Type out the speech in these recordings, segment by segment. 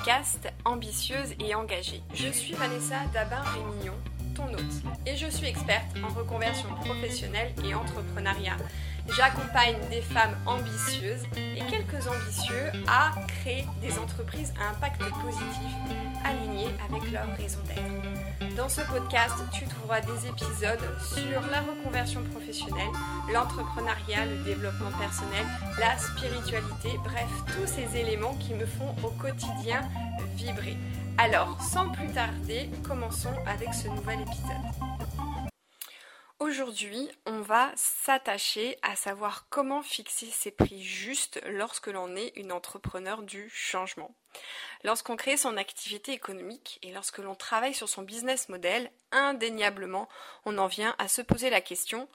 podcast Ambitieuse et engagée. Je suis Vanessa Dabin-Rémignon, ton hôte, et je suis experte en reconversion professionnelle et entrepreneuriat. J'accompagne des femmes ambitieuses et quelques ambitieux à créer des entreprises à impact positif alignées avec leur raison d'être. Dans ce podcast, tu trouveras des épisodes sur la reconversion professionnelle, l'entrepreneuriat, le développement personnel, la spiritualité, bref, tous ces éléments qui me font au quotidien vibrer. Alors, sans plus tarder, commençons avec ce nouvel épisode. Aujourd'hui, on va s'attacher à savoir comment fixer ses prix justes lorsque l'on est une entrepreneur du changement. Lorsqu'on crée son activité économique et lorsque l'on travaille sur son business model, indéniablement, on en vient à se poser la question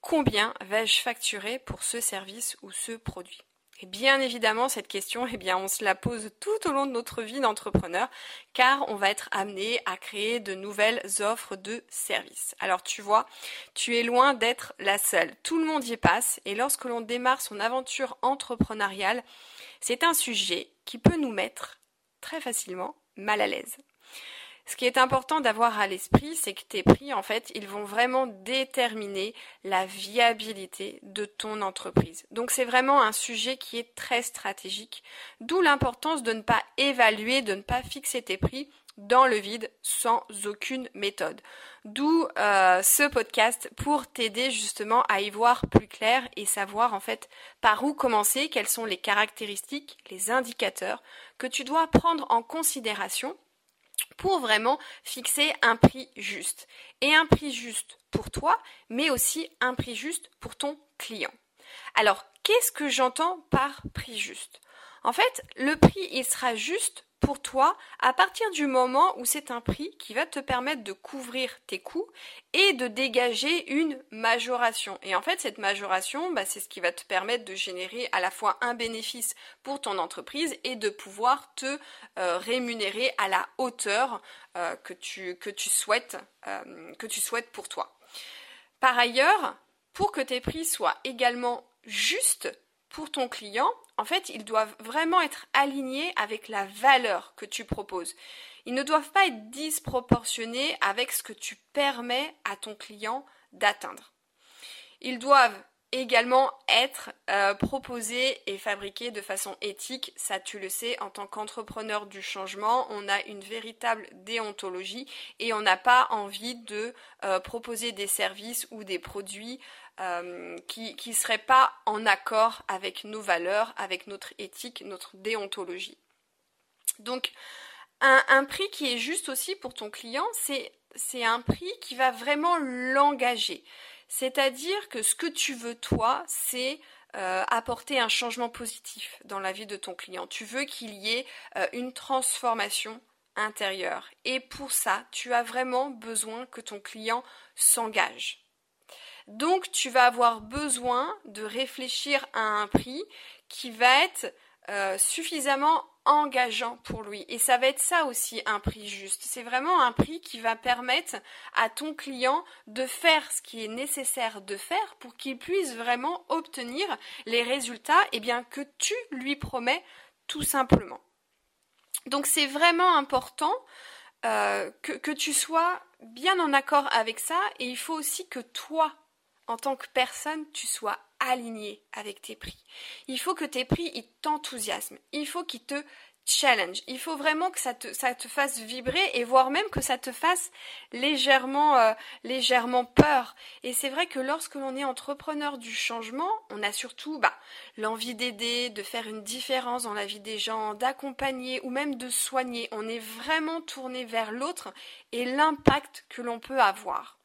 combien vais-je facturer pour ce service ou ce produit? Et bien évidemment, cette question, eh bien, on se la pose tout au long de notre vie d'entrepreneur, car on va être amené à créer de nouvelles offres de services. Alors, tu vois, tu es loin d'être la seule. Tout le monde y passe, et lorsque l'on démarre son aventure entrepreneuriale, c'est un sujet qui peut nous mettre très facilement mal à l'aise. Ce qui est important d'avoir à l'esprit, c'est que tes prix, en fait, ils vont vraiment déterminer la viabilité de ton entreprise. Donc c'est vraiment un sujet qui est très stratégique, d'où l'importance de ne pas évaluer, de ne pas fixer tes prix dans le vide sans aucune méthode. D'où euh, ce podcast pour t'aider justement à y voir plus clair et savoir en fait par où commencer, quelles sont les caractéristiques, les indicateurs que tu dois prendre en considération pour vraiment fixer un prix juste. Et un prix juste pour toi, mais aussi un prix juste pour ton client. Alors, qu'est-ce que j'entends par prix juste? En fait, le prix, il sera juste pour toi à partir du moment où c'est un prix qui va te permettre de couvrir tes coûts et de dégager une majoration. Et en fait, cette majoration, bah, c'est ce qui va te permettre de générer à la fois un bénéfice pour ton entreprise et de pouvoir te euh, rémunérer à la hauteur euh, euh, que tu souhaites pour toi. Par ailleurs, pour que tes prix soient également justes pour ton client, en fait, ils doivent vraiment être alignés avec la valeur que tu proposes. Ils ne doivent pas être disproportionnés avec ce que tu permets à ton client d'atteindre. Ils doivent également être euh, proposés et fabriqués de façon éthique. Ça, tu le sais, en tant qu'entrepreneur du changement, on a une véritable déontologie et on n'a pas envie de euh, proposer des services ou des produits euh, qui ne seraient pas en accord avec nos valeurs, avec notre éthique, notre déontologie. Donc, un, prix qui est juste aussi pour ton client, c'est un prix qui va vraiment l'engager. C'est-à-dire que ce que tu veux, toi, c'est euh, apporter un changement positif dans la vie de ton client. Tu veux qu'il y ait euh, une transformation intérieure. Et pour ça, tu as vraiment besoin que ton client s'engage. Donc tu vas avoir besoin de réfléchir à un prix qui va être euh, suffisamment engageant pour lui. Et ça va être ça aussi un prix juste. C'est vraiment un prix qui va permettre à ton client de faire ce qui est nécessaire de faire pour qu'il puisse vraiment obtenir les résultats eh bien, que tu lui promets tout simplement. Donc c'est vraiment important euh, que, que tu sois bien en accord avec ça et il faut aussi que toi en tant que personne, tu sois aligné avec tes prix. Il faut que tes prix, ils t'enthousiasment. Il faut qu'ils te challenge. Il faut vraiment que ça te, ça te fasse vibrer et voire même que ça te fasse légèrement, euh, légèrement peur. Et c'est vrai que lorsque l'on est entrepreneur du changement, on a surtout bah, l'envie d'aider, de faire une différence dans la vie des gens, d'accompagner ou même de soigner. On est vraiment tourné vers l'autre et l'impact que l'on peut avoir.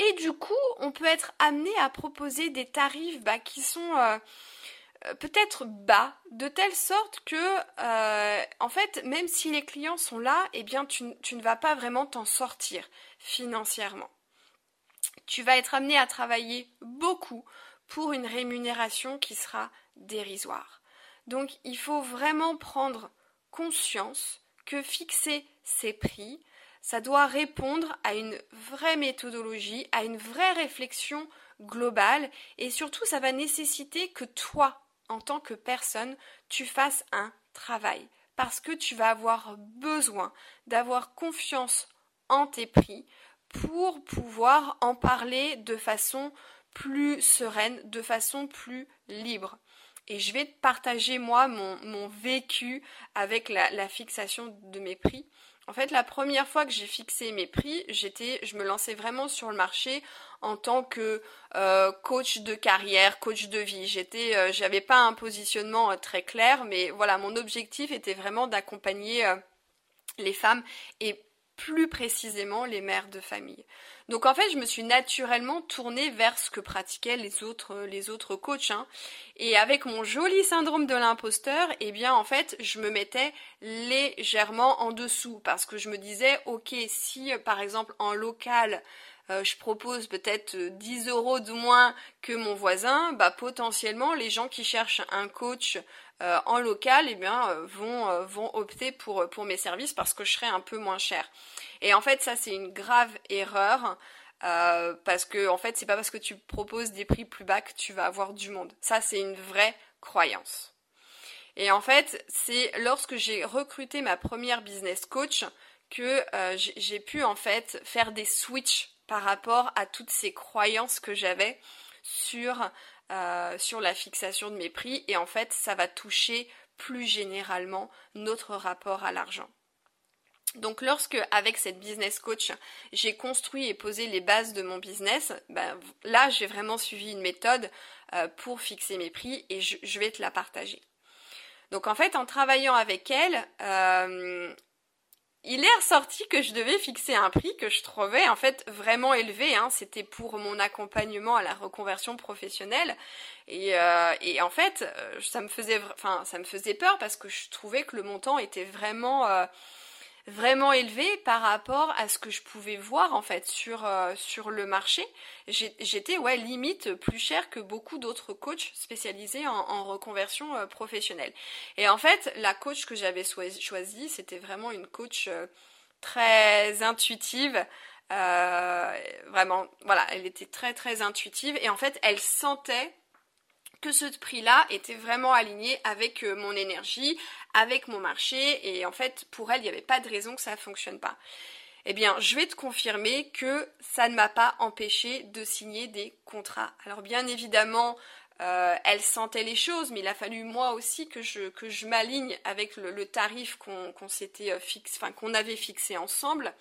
Et du coup, on peut être amené à proposer des tarifs bah, qui sont euh, euh, peut-être bas, de telle sorte que, euh, en fait, même si les clients sont là, eh tu, tu ne vas pas vraiment t'en sortir financièrement. Tu vas être amené à travailler beaucoup pour une rémunération qui sera dérisoire. Donc, il faut vraiment prendre conscience que fixer ses prix, ça doit répondre à une vraie méthodologie, à une vraie réflexion globale et surtout ça va nécessiter que toi, en tant que personne, tu fasses un travail. parce que tu vas avoir besoin d'avoir confiance en tes prix pour pouvoir en parler de façon plus sereine, de façon plus libre. Et je vais te partager moi mon, vécu avec la, fixation de mes prix. En fait, la première fois que j'ai fixé mes prix, j'étais, je me lançais vraiment sur le marché en tant que euh, coach de carrière, coach de vie. J'étais, euh, j'avais pas un positionnement euh, très clair, mais voilà, mon objectif était vraiment d'accompagner les femmes et plus précisément les mères de famille. Donc en fait, je me suis naturellement tournée vers ce que pratiquaient les autres, les coachs. Hein. Et avec mon joli syndrome de l'imposteur, eh bien en fait, je me mettais légèrement en dessous parce que je me disais, ok, si par exemple en local, euh, je propose peut-être 10 euros de moins que mon voisin, bah potentiellement les gens qui cherchent un coach euh, en local, eh bien, euh, vont, euh, vont opter pour, pour mes services parce que je serai un peu moins cher. Et en fait, ça, c'est une grave erreur. parce que en fait c'est pas parce que tu proposes des prix plus bas que tu vas avoir du monde. Ça c'est une vraie croyance. Et en fait c'est lorsque j'ai recruté ma première business coach que j'ai pu en fait faire des switches par rapport à toutes ces croyances que j'avais sur euh, sur la fixation de mes prix et en fait ça va toucher plus généralement notre rapport à l'argent. Donc lorsque avec cette business coach j'ai construit et posé les bases de mon business, ben, là j'ai vraiment suivi une méthode euh, pour fixer mes prix et je, vais te la partager. Donc en fait en travaillant avec elle, euh, il est ressorti que je devais fixer un prix que je trouvais en fait vraiment élevé. Hein. C'était pour mon accompagnement à la reconversion professionnelle. Et, euh, en fait, euh, ça me faisait, enfin, ça me faisait peur parce que je trouvais que le montant était vraiment euh, vraiment élevé par rapport à ce que je pouvais voir en fait sur euh, sur le marché. J'étais ouais limite plus cher que beaucoup d'autres coachs spécialisés en, reconversion euh, professionnelle. Et en fait, la coach que j'avais choisie, c'était vraiment une coach euh, très intuitive. vraiment, voilà, elle était très très intuitive et en fait, elle sentait que ce prix-là était vraiment aligné avec euh, mon énergie, avec mon marché, et en fait, pour elle, il n'y avait pas de raison que ça ne fonctionne pas. Eh bien, je vais te confirmer que ça ne m'a pas empêché de signer des contrats. Alors bien évidemment, euh, elle sentait les choses, mais il a fallu moi aussi que je, que je m'aligne avec le, tarif qu'on s'était euh, fixe, enfin qu'on avait fixé ensemble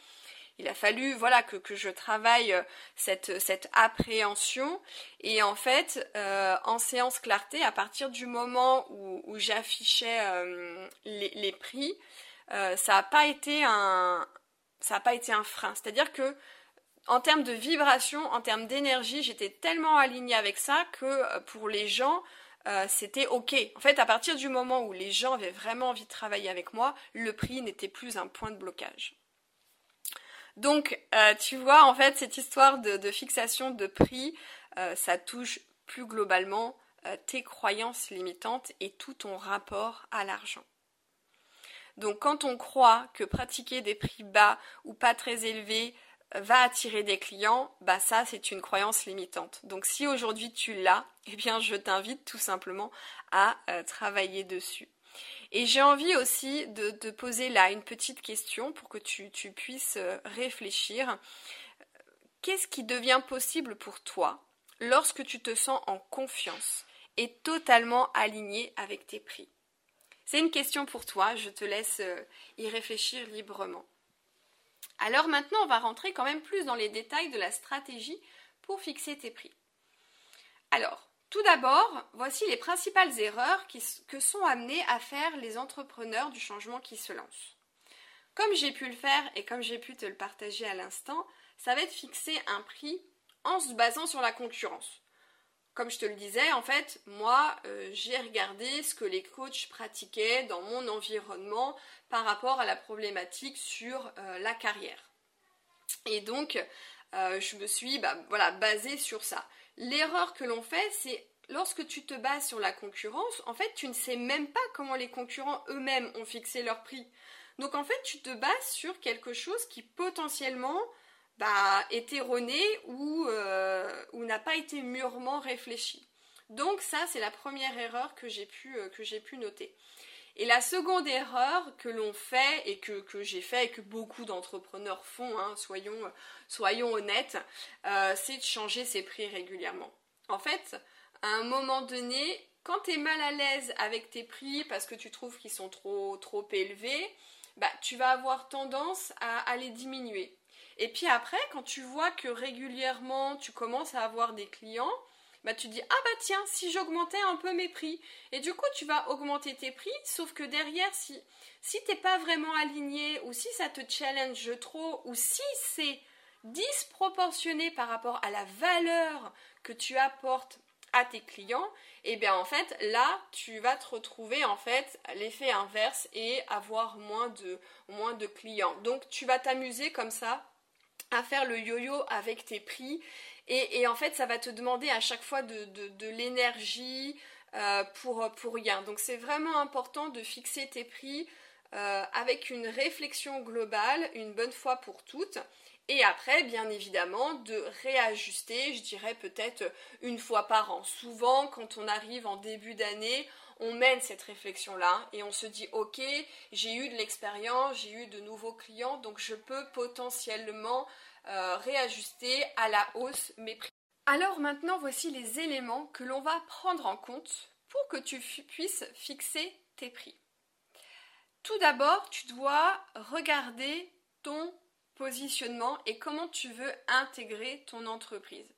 il a fallu voilà que, je travaille euh, cette, appréhension et en fait euh, en séance clarté à partir du moment où, j'affichais euh, les, prix ça n'a pas été un ça n'a pas été un frein c'est à dire que en termes de vibration en termes d'énergie j'étais tellement alignée avec ça que pour les gens c'était ok. En fait, à partir du moment où les gens avaient vraiment envie de travailler avec moi, le prix n'était plus un point de blocage. Donc, euh, tu vois, en fait, cette histoire de, fixation de prix, euh, ça touche plus globalement euh, tes croyances limitantes et tout ton rapport à l'argent. Donc, quand on croit que pratiquer des prix bas ou pas très élevés va attirer des clients, bah ça c'est une croyance limitante. Donc si aujourd'hui tu l'as, eh bien je t'invite tout simplement à travailler dessus. Et j'ai envie aussi de te poser là une petite question pour que tu, puisses euh, réfléchir. Qu'est-ce qui devient possible pour toi lorsque tu te sens en confiance et totalement aligné avec tes prix? C'est une question pour toi, je te laisse euh, y réfléchir librement. Alors maintenant, on va rentrer quand même plus dans les détails de la stratégie pour fixer tes prix. Alors, tout d'abord, voici les principales erreurs que sont amenés à faire les entrepreneurs du changement qui se lancent. Comme j'ai pu le faire et comme j'ai pu te le partager à l'instant, ça va être fixer un prix en se basant sur la concurrence. Comme je te le disais, en fait, moi, euh, j'ai regardé ce que les coachs pratiquaient dans mon environnement par rapport à la problématique sur euh, la carrière. Et donc, euh, je me suis bah, basée sur ça. L'erreur que l'on fait, c'est lorsque tu te bases sur la concurrence, en fait, tu ne sais même pas comment les concurrents eux-mêmes ont fixé leur prix. Donc en fait, tu te bases sur quelque chose qui potentiellement bah, est erroné ou, euh, ou n'a pas été mûrement réfléchi. Donc ça, c'est la première erreur que j'ai pu, euh, pu noter. Et la seconde erreur que l'on fait et que, j'ai fait et que beaucoup d'entrepreneurs font, hein, soyons, honnêtes, euh, c'est de changer ses prix régulièrement. En fait, à un moment donné, quand tu es mal à l'aise avec tes prix parce que tu trouves qu'ils sont trop, trop élevés, bah, tu vas avoir tendance à, les diminuer. Et puis après, quand tu vois que régulièrement tu commences à avoir des clients, bah tu dis ah bah tiens si j'augmentais un peu mes prix et du coup tu vas augmenter tes prix sauf que derrière si si t'es pas vraiment aligné ou si ça te challenge trop ou si c'est disproportionné par rapport à la valeur que tu apportes à tes clients, et eh bien en fait là tu vas te retrouver en fait l'effet inverse et avoir moins de, moins de clients. Donc tu vas t'amuser comme ça à faire le yo-yo avec tes prix et, en fait ça va te demander à chaque fois de, l'énergie euh, pour, rien. Donc c'est vraiment important de fixer tes prix euh, avec une réflexion globale, une bonne fois pour toutes. Et après, bien évidemment, de réajuster, je dirais peut-être une fois par an. Souvent, quand on arrive en début d'année, on mène cette réflexion-là et on se dit, ok, j'ai eu de l'expérience, j'ai eu de nouveaux clients, donc je peux potentiellement euh, réajuster à la hausse mes prix. Alors maintenant, voici les éléments que l'on va prendre en compte pour que tu puisses fixer tes prix. Tout d'abord, tu dois regarder ton positionnement et comment tu veux intégrer ton entreprise.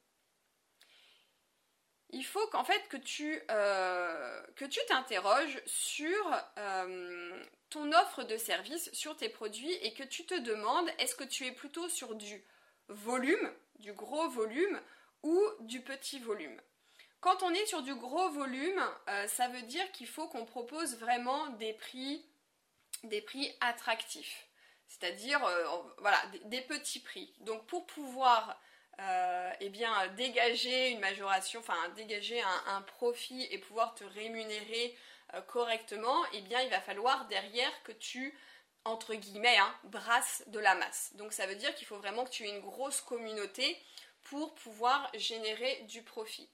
Il faut qu'en fait que tu euh, t'interroges sur euh, ton offre de service, sur tes produits et que tu te demandes est-ce que tu es plutôt sur du volume, du gros volume ou du petit volume? Quand on est sur du gros volume, euh, ça veut dire qu'il faut qu'on propose vraiment des prix, des prix attractifs c'est-à-dire voilà, des, petits prix. Donc pour pouvoir euh, eh bien, dégager une majoration, enfin dégager un, profit et pouvoir te rémunérer euh, correctement, eh bien il va falloir derrière que tu entre guillemets, hein, brasses de la masse. Donc ça veut dire qu'il faut vraiment que tu aies une grosse communauté pour pouvoir générer du profit.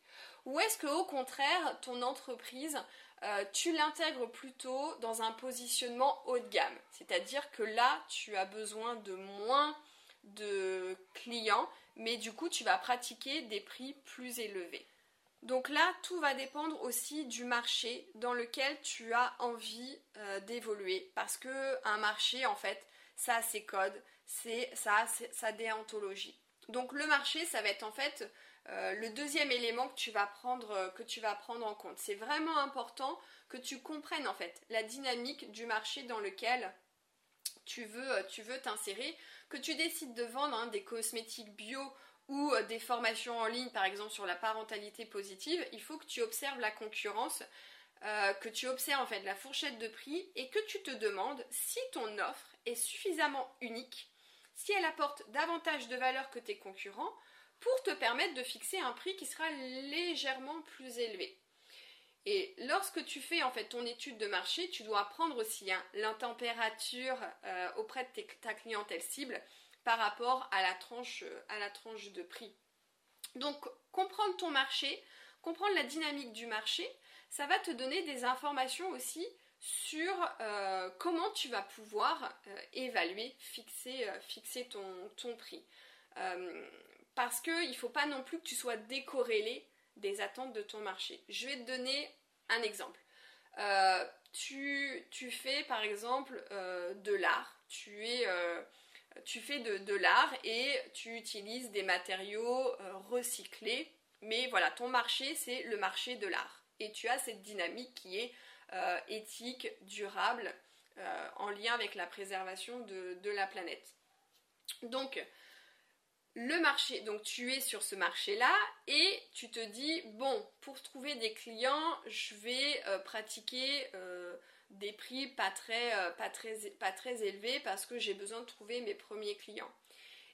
Ou est-ce que au contraire, ton entreprise euh, tu l'intègres plutôt dans un positionnement haut de gamme? C'est-à-dire que là, tu as besoin de moins de clients, mais du coup, tu vas pratiquer des prix plus élevés. Donc là, tout va dépendre aussi du marché dans lequel tu as envie euh, d'évoluer. Parce que un marché, en fait, ça a ses codes, ça a sa déontologie. Donc le marché, ça va être en fait euh, le deuxième élément que tu vas prendre, euh, que tu vas prendre en compte. C'est vraiment important que tu comprennes en fait la dynamique du marché dans lequel tu veux t'insérer, que tu décides de vendre hein, des cosmétiques bio ou des formations en ligne, par exemple sur la parentalité positive, il faut que tu observes la concurrence, que tu observes en fait la fourchette de prix et que tu te demandes si ton offre est suffisamment unique, si elle apporte davantage de valeur que tes concurrents, pour te permettre de fixer un prix qui sera légèrement plus élevé. Et lorsque tu fais en fait ton étude de marché, tu dois prendre aussi hein, l'intempérature euh, auprès de ta clientèle cible par rapport à la, tranche, euh, à la tranche de prix. Donc comprendre ton marché, comprendre la dynamique du marché, ça va te donner des informations aussi sur euh, comment tu vas pouvoir évaluer, fixer, fixer ton, ton prix parce qu'il ne faut pas non plus que tu sois décorrélé des attentes de ton marché. Je vais te donner un exemple. Euh, tu, fais par exemple euh, de l'art, tu, euh, tu fais de, de l'art et tu utilises des matériaux recyclés, mais voilà, ton marché c'est le marché de l'art. Et tu as cette dynamique qui est éthique, durable, en lien avec la préservation de, de la planète. Donc, le marché, donc tu es sur ce marché-là et tu te dis, bon, pour trouver des clients, je vais euh, pratiquer euh, des prix euh, pas, très, pas très élevés parce que j'ai besoin de trouver mes premiers clients.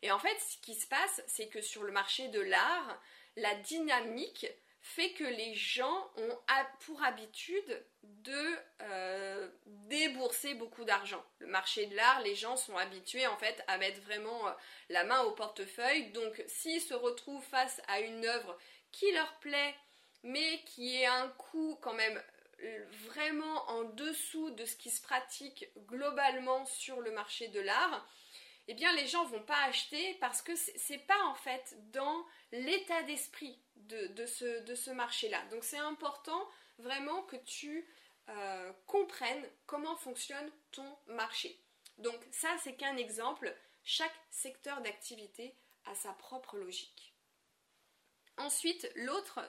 Et en fait, ce qui se passe, c'est que sur le marché de l'art, la dynamique fait que les gens ont pour habitude de euh, débourser beaucoup d'argent. Le marché de l'art, les gens sont habitués en fait à mettre vraiment euh, la main au portefeuille. Donc s'ils se retrouvent face à une œuvre qui leur plaît, mais qui est un coût quand même vraiment en dessous de ce qui se pratique globalement sur le marché de l'art, eh bien les gens vont pas acheter parce que c'est pas en fait dans l'état d'esprit de, ce, de ce marché-là. Donc c'est important vraiment que tu euh, comprennes comment fonctionne ton marché. Donc ça c'est qu'un exemple. Chaque secteur d'activité a sa propre logique. Ensuite, l'autre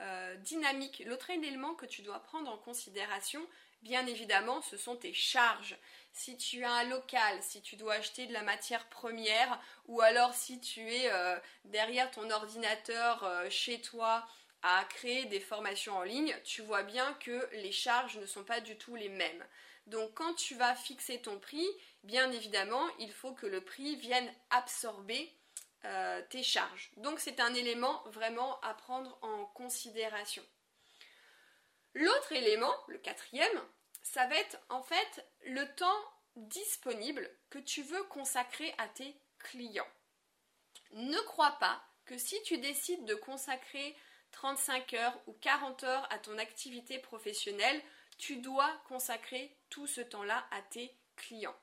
euh, dynamique, l'autre élément que tu dois prendre en considération, bien évidemment, ce sont tes charges. Si tu as un local, si tu dois acheter de la matière première, ou alors si tu es euh, derrière ton ordinateur euh, chez toi à créer des formations en ligne, tu vois bien que les charges ne sont pas du tout les mêmes. Donc quand tu vas fixer ton prix, bien évidemment, il faut que le prix vienne absorber euh, tes charges. Donc c'est un élément vraiment à prendre en considération. L'autre élément, le quatrième, ça va être en fait le temps disponible que tu veux consacrer à tes clients. Ne crois pas que si tu décides de consacrer 35 heures ou 40 heures à ton activité professionnelle, tu dois consacrer tout ce temps-là à tes clients.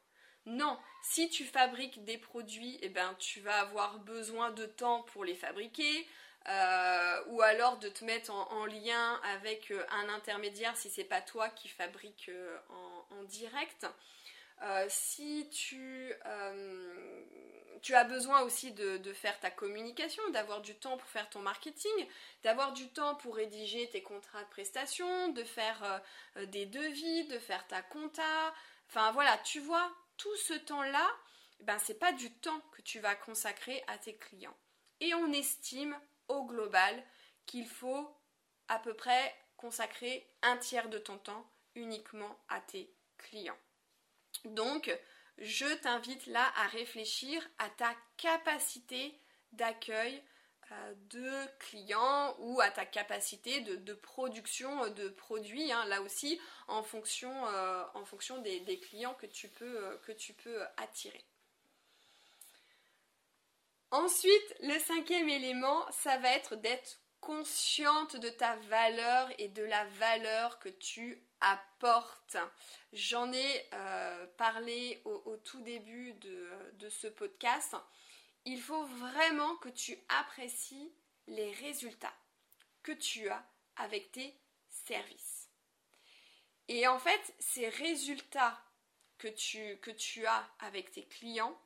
Non, si tu fabriques des produits, eh ben, tu vas avoir besoin de temps pour les fabriquer, euh, ou alors de te mettre en, lien avec euh, un intermédiaire si c'est pas toi qui fabrique euh, en, direct. si tu, tu, as besoin aussi de, faire ta communication, d'avoir du temps pour faire ton marketing, d'avoir du temps pour rédiger tes contrats de prestation, de faire des devis, de faire ta compta. Enfin voilà, tu vois, tout ce temps-là, ben, c'est pas du temps que tu vas consacrer à tes clients. Et on estime au global qu'il faut à peu près consacrer un tiers de ton temps uniquement à tes clients. Donc, je t'invite là à réfléchir à ta capacité d'accueil euh, de clients ou à ta capacité de, production de produits, hein, là aussi en fonction, euh, des, clients que tu peux, euh, que tu peux attirer. Ensuite, le cinquième élément, ça va être d'être consciente de ta valeur et de la valeur que tu apportes. J'en ai parlé au, tout début de, ce podcast il faut vraiment que tu apprécies les résultats que tu as avec tes services. Et en fait, ces résultats que tu as avec tes clients,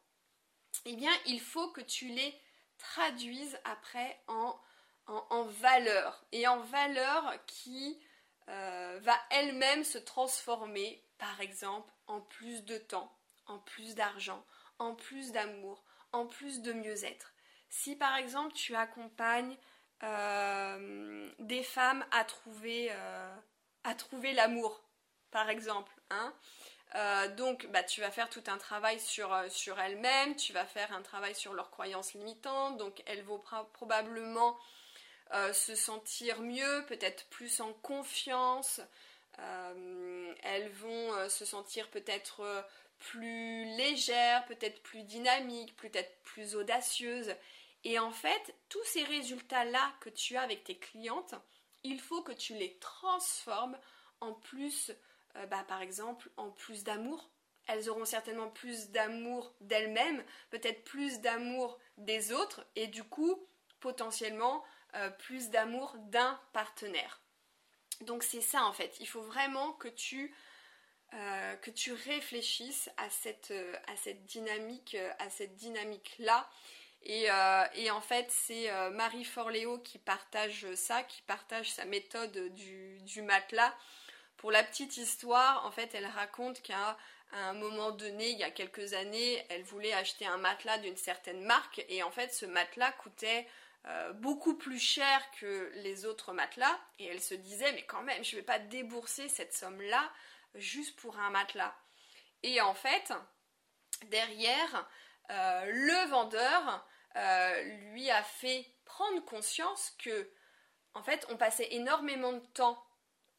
eh bien, il faut que tu les traduises après en, en, valeur. Et en valeur qui euh, va elle-même se transformer, par exemple, en plus de temps, en plus d'argent, en plus d'amour, en plus de mieux-être. Si par exemple tu accompagnes euh, des femmes à trouver, euh, à trouver l'amour, par exemple, hein, euh, donc bah, tu vas faire tout un travail sur, sur elles-mêmes, tu vas faire un travail sur leurs croyances limitantes, donc elles vont probablement se sentir mieux, peut-être plus en confiance, elles vont se sentir peut-être plus légère, peut-être plus dynamique, peut-être plus audacieuse. Et en fait, tous ces résultats-là que tu as avec tes clientes, il faut que tu les transformes en plus, euh, bah, par exemple, en plus d'amour. Elles auront certainement plus d'amour d'elles-mêmes, peut-être plus d'amour des autres, et du coup, potentiellement, euh, plus d'amour d'un partenaire. Donc c'est ça en fait, il faut vraiment que tu euh, réfléchisses à cette, euh, à cette dynamique, à cette dynamique-là. Et, en fait, c'est Marie Forleo qui partage ça, qui partage sa méthode du, matelas. Pour la petite histoire, en fait, elle raconte qu'à un moment donné, il y a quelques années, elle voulait acheter un matelas d'une certaine marque et en fait, ce matelas coûtait beaucoup plus cher que les autres matelas et elle se disait mais quand même je ne vais pas débourser cette somme là juste pour un matelas. Et en fait, derrière, euh, le vendeur euh, lui a fait prendre conscience que, en fait, on passait énormément de temps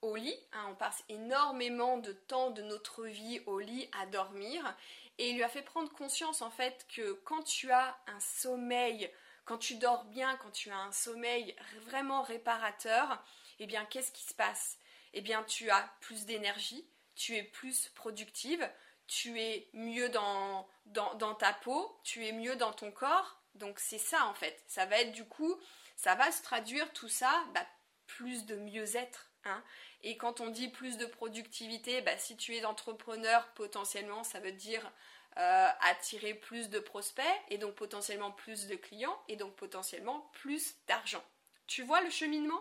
au lit, hein, on passe énormément de temps de notre vie au lit à dormir, et il lui a fait prendre conscience en fait que quand tu as un sommeil, quand tu dors bien, quand tu as un sommeil vraiment réparateur, eh bien qu'est-ce qui se passe? Eh bien tu as plus d'énergie, tu es plus productive, tu es mieux dans, dans, ta peau, tu es mieux dans ton corps. Donc c'est ça en fait. Ça va être du coup, ça va se traduire tout ça, bah, plus de mieux-être. Hein. Et quand on dit plus de productivité, bah, si tu es entrepreneur, potentiellement, ça veut dire euh, attirer plus de prospects et donc potentiellement plus de clients et donc potentiellement plus d'argent. Tu vois le cheminement?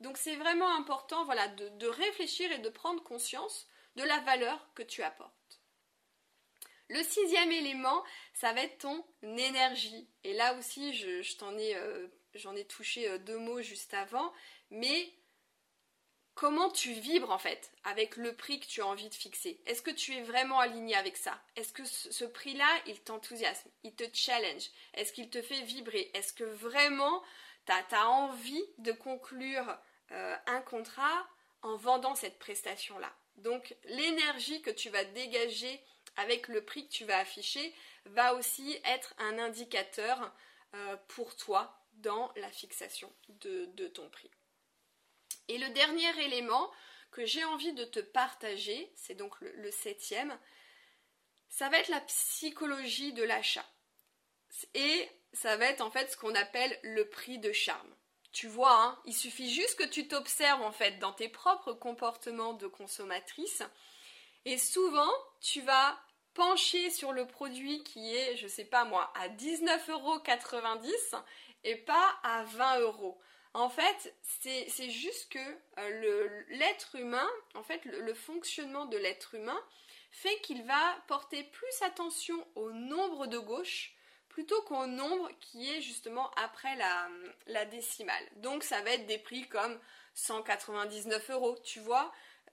Donc c'est vraiment important voilà, de, réfléchir et de prendre conscience de la valeur que tu apportes. Le sixième élément, ça va être ton énergie. Et là aussi, je, ai, euh, j'en ai touché euh, deux mots juste avant, mais comment tu vibres en fait avec le prix que tu as envie de fixer? Est-ce que tu es vraiment aligné avec ça? Est-ce que ce prix-là, il t'enthousiasme, il te challenge? Est-ce qu'il te fait vibrer? Est-ce que vraiment tu as, envie de conclure euh, un contrat en vendant cette prestation-là? Donc l'énergie que tu vas dégager avec le prix que tu vas afficher va aussi être un indicateur euh, pour toi dans la fixation de ton prix. Et le dernier élément que j'ai envie de te partager, c'est donc le, septième, ça va être la psychologie de l'achat. Et ça va être en fait ce qu'on appelle le prix de charme. Tu vois, hein, il suffit juste que tu t'observes en fait dans tes propres comportements de consommatrice. Et souvent, tu vas pencher sur le produit qui est, je sais pas moi, à 19,90€ et pas à 20 euros. En fait, c'est juste que euh, l'être humain, en fait, le, fonctionnement de l'être humain fait qu'il va porter plus attention au nombre de gauche plutôt qu'au nombre qui est justement après la, décimale. Donc ça va être des prix comme 199 euros, tu vois.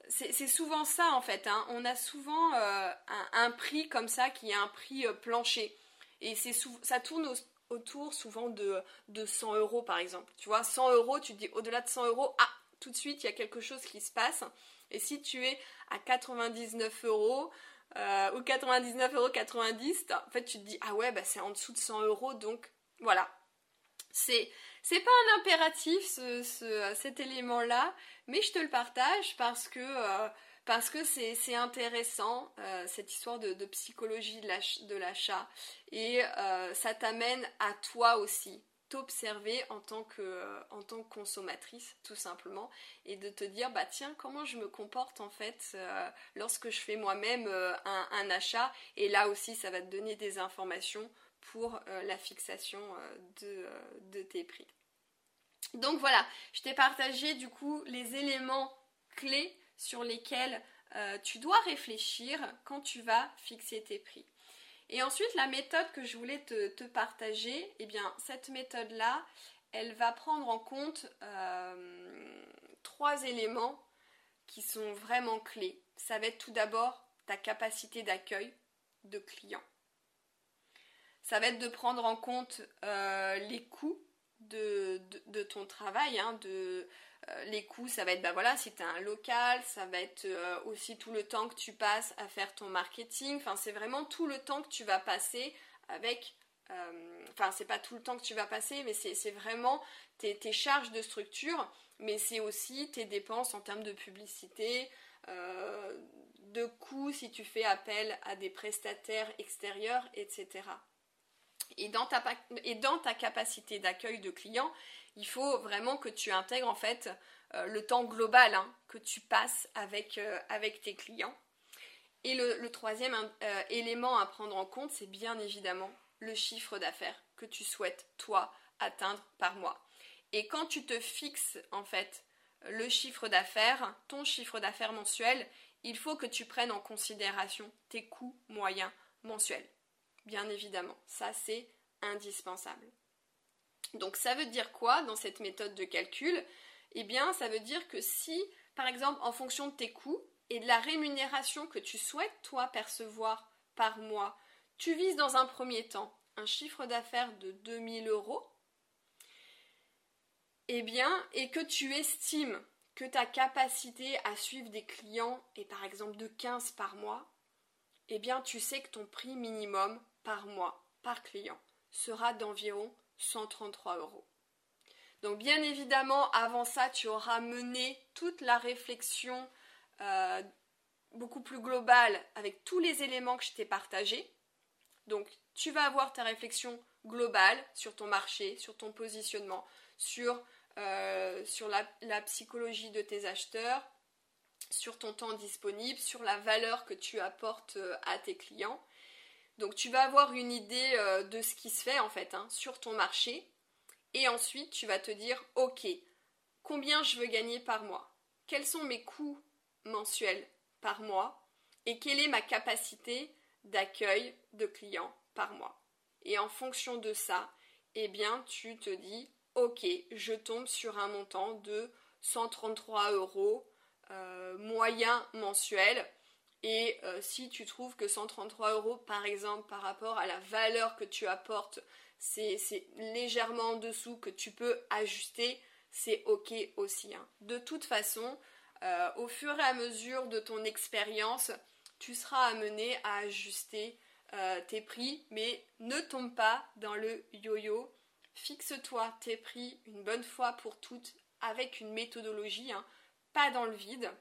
C'est souvent ça en fait. Hein. On a souvent euh, un, prix comme ça qui est un prix euh, plancher. Et ça tourne au, autour souvent de, de 100 euros par exemple. Tu vois, 100 euros, tu te dis au-delà de 100 euros, ah, tout de suite, il y a quelque chose qui se passe. Et si tu es à 99 euros euh, ou 99,90 euros, en fait, tu te dis, ah ouais, bah, c'est en dessous de 100 euros, donc voilà. C'est, c'est pas un impératif ce, cet élément-là, mais je te le partage parce que euh, parce que c'est intéressant, euh, cette histoire de, psychologie de l'achat, et euh, ça t'amène à toi aussi t'observer en, tant que, en tant que consommatrice, tout simplement, et de te dire, bah tiens, comment je me comporte en fait euh, lorsque je fais moi-même un, achat, et là aussi, ça va te donner des informations pour la fixation de, de tes prix. Donc voilà, je t'ai partagé du coup les éléments clés sur lesquels euh, tu dois réfléchir quand tu vas fixer tes prix. Et ensuite, la méthode que je voulais te, partager, eh bien, cette méthode-là, elle va prendre en compte euh, trois éléments qui sont vraiment clés. Ça va être tout d'abord ta capacité d'accueil de clients. Ça va être de prendre en compte euh, les coûts de, ton travail, hein, les coûts, ça va être, bah voilà, si tu as un local, ça va être euh, aussi tout le temps que tu passes à faire ton marketing. Enfin, c'est vraiment tout le temps que tu vas passer avec. Euh, enfin, c'est pas tout le temps que tu vas passer, mais c'est vraiment tes, charges de structure, mais c'est aussi tes dépenses en termes de publicité, de coûts si tu fais appel à des prestataires extérieurs, etc. Et dans ta, et dans ta capacité d'accueil de clients, il faut vraiment que tu intègres en fait euh, le temps global hein, que tu passes avec, euh, avec tes clients. Et le, troisième euh, élément à prendre en compte, c'est bien évidemment le chiffre d'affaires que tu souhaites, toi, atteindre par mois. Et quand tu te fixes, en fait, le chiffre d'affaires, ton chiffre d'affaires mensuel, il faut que tu prennes en considération tes coûts moyens mensuels. Bien évidemment, ça c'est indispensable. Donc ça veut dire quoi dans cette méthode de calcul? Eh bien ça veut dire que si, par exemple, en fonction de tes coûts et de la rémunération que tu souhaites toi percevoir par mois, tu vises dans un premier temps un chiffre d'affaires de 2000 euros, eh bien, et que tu estimes que ta capacité à suivre des clients est par exemple de 15 par mois, eh bien tu sais que ton prix minimum par mois, par client, sera d'environ 133 euros. Donc bien évidemment, avant ça, tu auras mené toute la réflexion euh, beaucoup plus globale avec tous les éléments que je t'ai partagés. Donc tu vas avoir ta réflexion globale sur ton marché, sur ton positionnement, sur, euh, la, psychologie de tes acheteurs, sur ton temps disponible, sur la valeur que tu apportes euh, à tes clients. Donc tu vas avoir une idée euh, de ce qui se fait en fait hein, sur ton marché. Et ensuite tu vas te dire ok, combien je veux gagner par mois? Quels sont mes coûts mensuels par mois? Et quelle est ma capacité d'accueil de clients par mois? Et en fonction de ça, eh bien tu te dis ok, je tombe sur un montant de 133 euros euh, moyen mensuel et euh, si tu trouves que 133 euros, par exemple, par rapport à la valeur que tu apportes, c'est légèrement en dessous que tu peux ajuster, c'est ok aussi. Hein. De toute façon, euh, au fur et à mesure de ton expérience, tu seras amené à ajuster euh, tes prix, mais ne tombe pas dans le yo-yo. Fixe-toi tes prix une bonne fois pour toutes avec une méthodologie, hein, pas dans le vide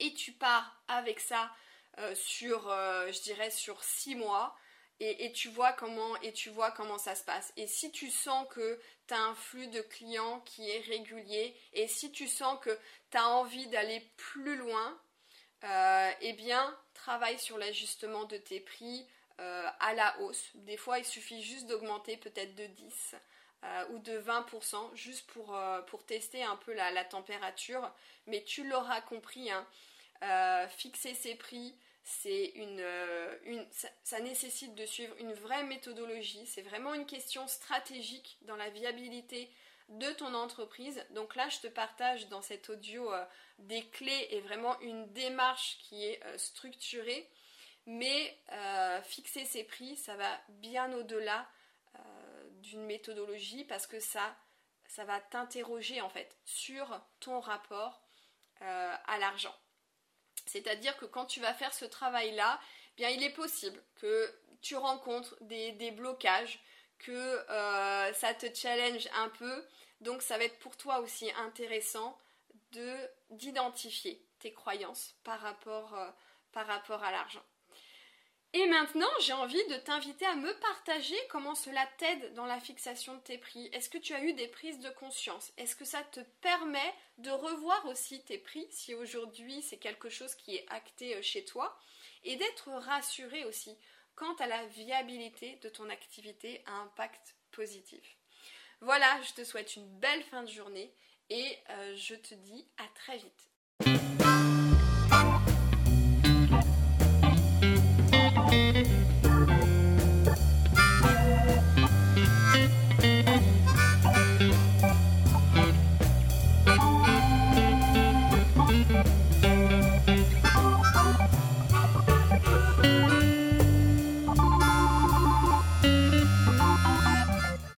et tu pars avec ça euh, sur, euh, je dirais, sur six mois. Et, tu vois comment et tu vois comment ça se passe. Et si tu sens que tu as un flux de clients qui est régulier et si tu sens que tu as envie d'aller plus loin, euh, eh bien travaille sur l'ajustement de tes prix à la hausse. Des fois il suffit juste d'augmenter peut-être de 10 ou de 20% juste pour, pour tester un peu la, température. Mais tu l'auras compris, hein, euh, fixer ses prix, c'est une, euh, ça, nécessite de suivre une vraie méthodologie. C'est vraiment une question stratégique dans la viabilité de ton entreprise. Donc là, je te partage dans cet audio euh, des clés et vraiment une démarche qui est structurée. Mais fixer ses prix, ça va bien au-delà d'une méthodologie parce que ça, ça va t'interroger en fait sur ton rapport à l'argent. C'est-à-dire que quand tu vas faire ce travail-là, eh il est possible que tu rencontres des, blocages, que euh, ça te challenge un peu. Donc ça va être pour toi aussi intéressant de d'identifier tes croyances par rapport, euh, par rapport à l'argent. Et maintenant, j'ai envie de t'inviter à me partager comment cela t'aide dans la fixation de tes prix. Est-ce que tu as eu des prises de conscience? Est-ce que ça te permet de revoir aussi tes prix si aujourd'hui c'est quelque chose qui est acté euh, chez toi? Et d'être rassuré aussi quant à la viabilité de ton activité à impact positif. Voilà, je te souhaite une belle fin de journée et euh, je te dis à très vite.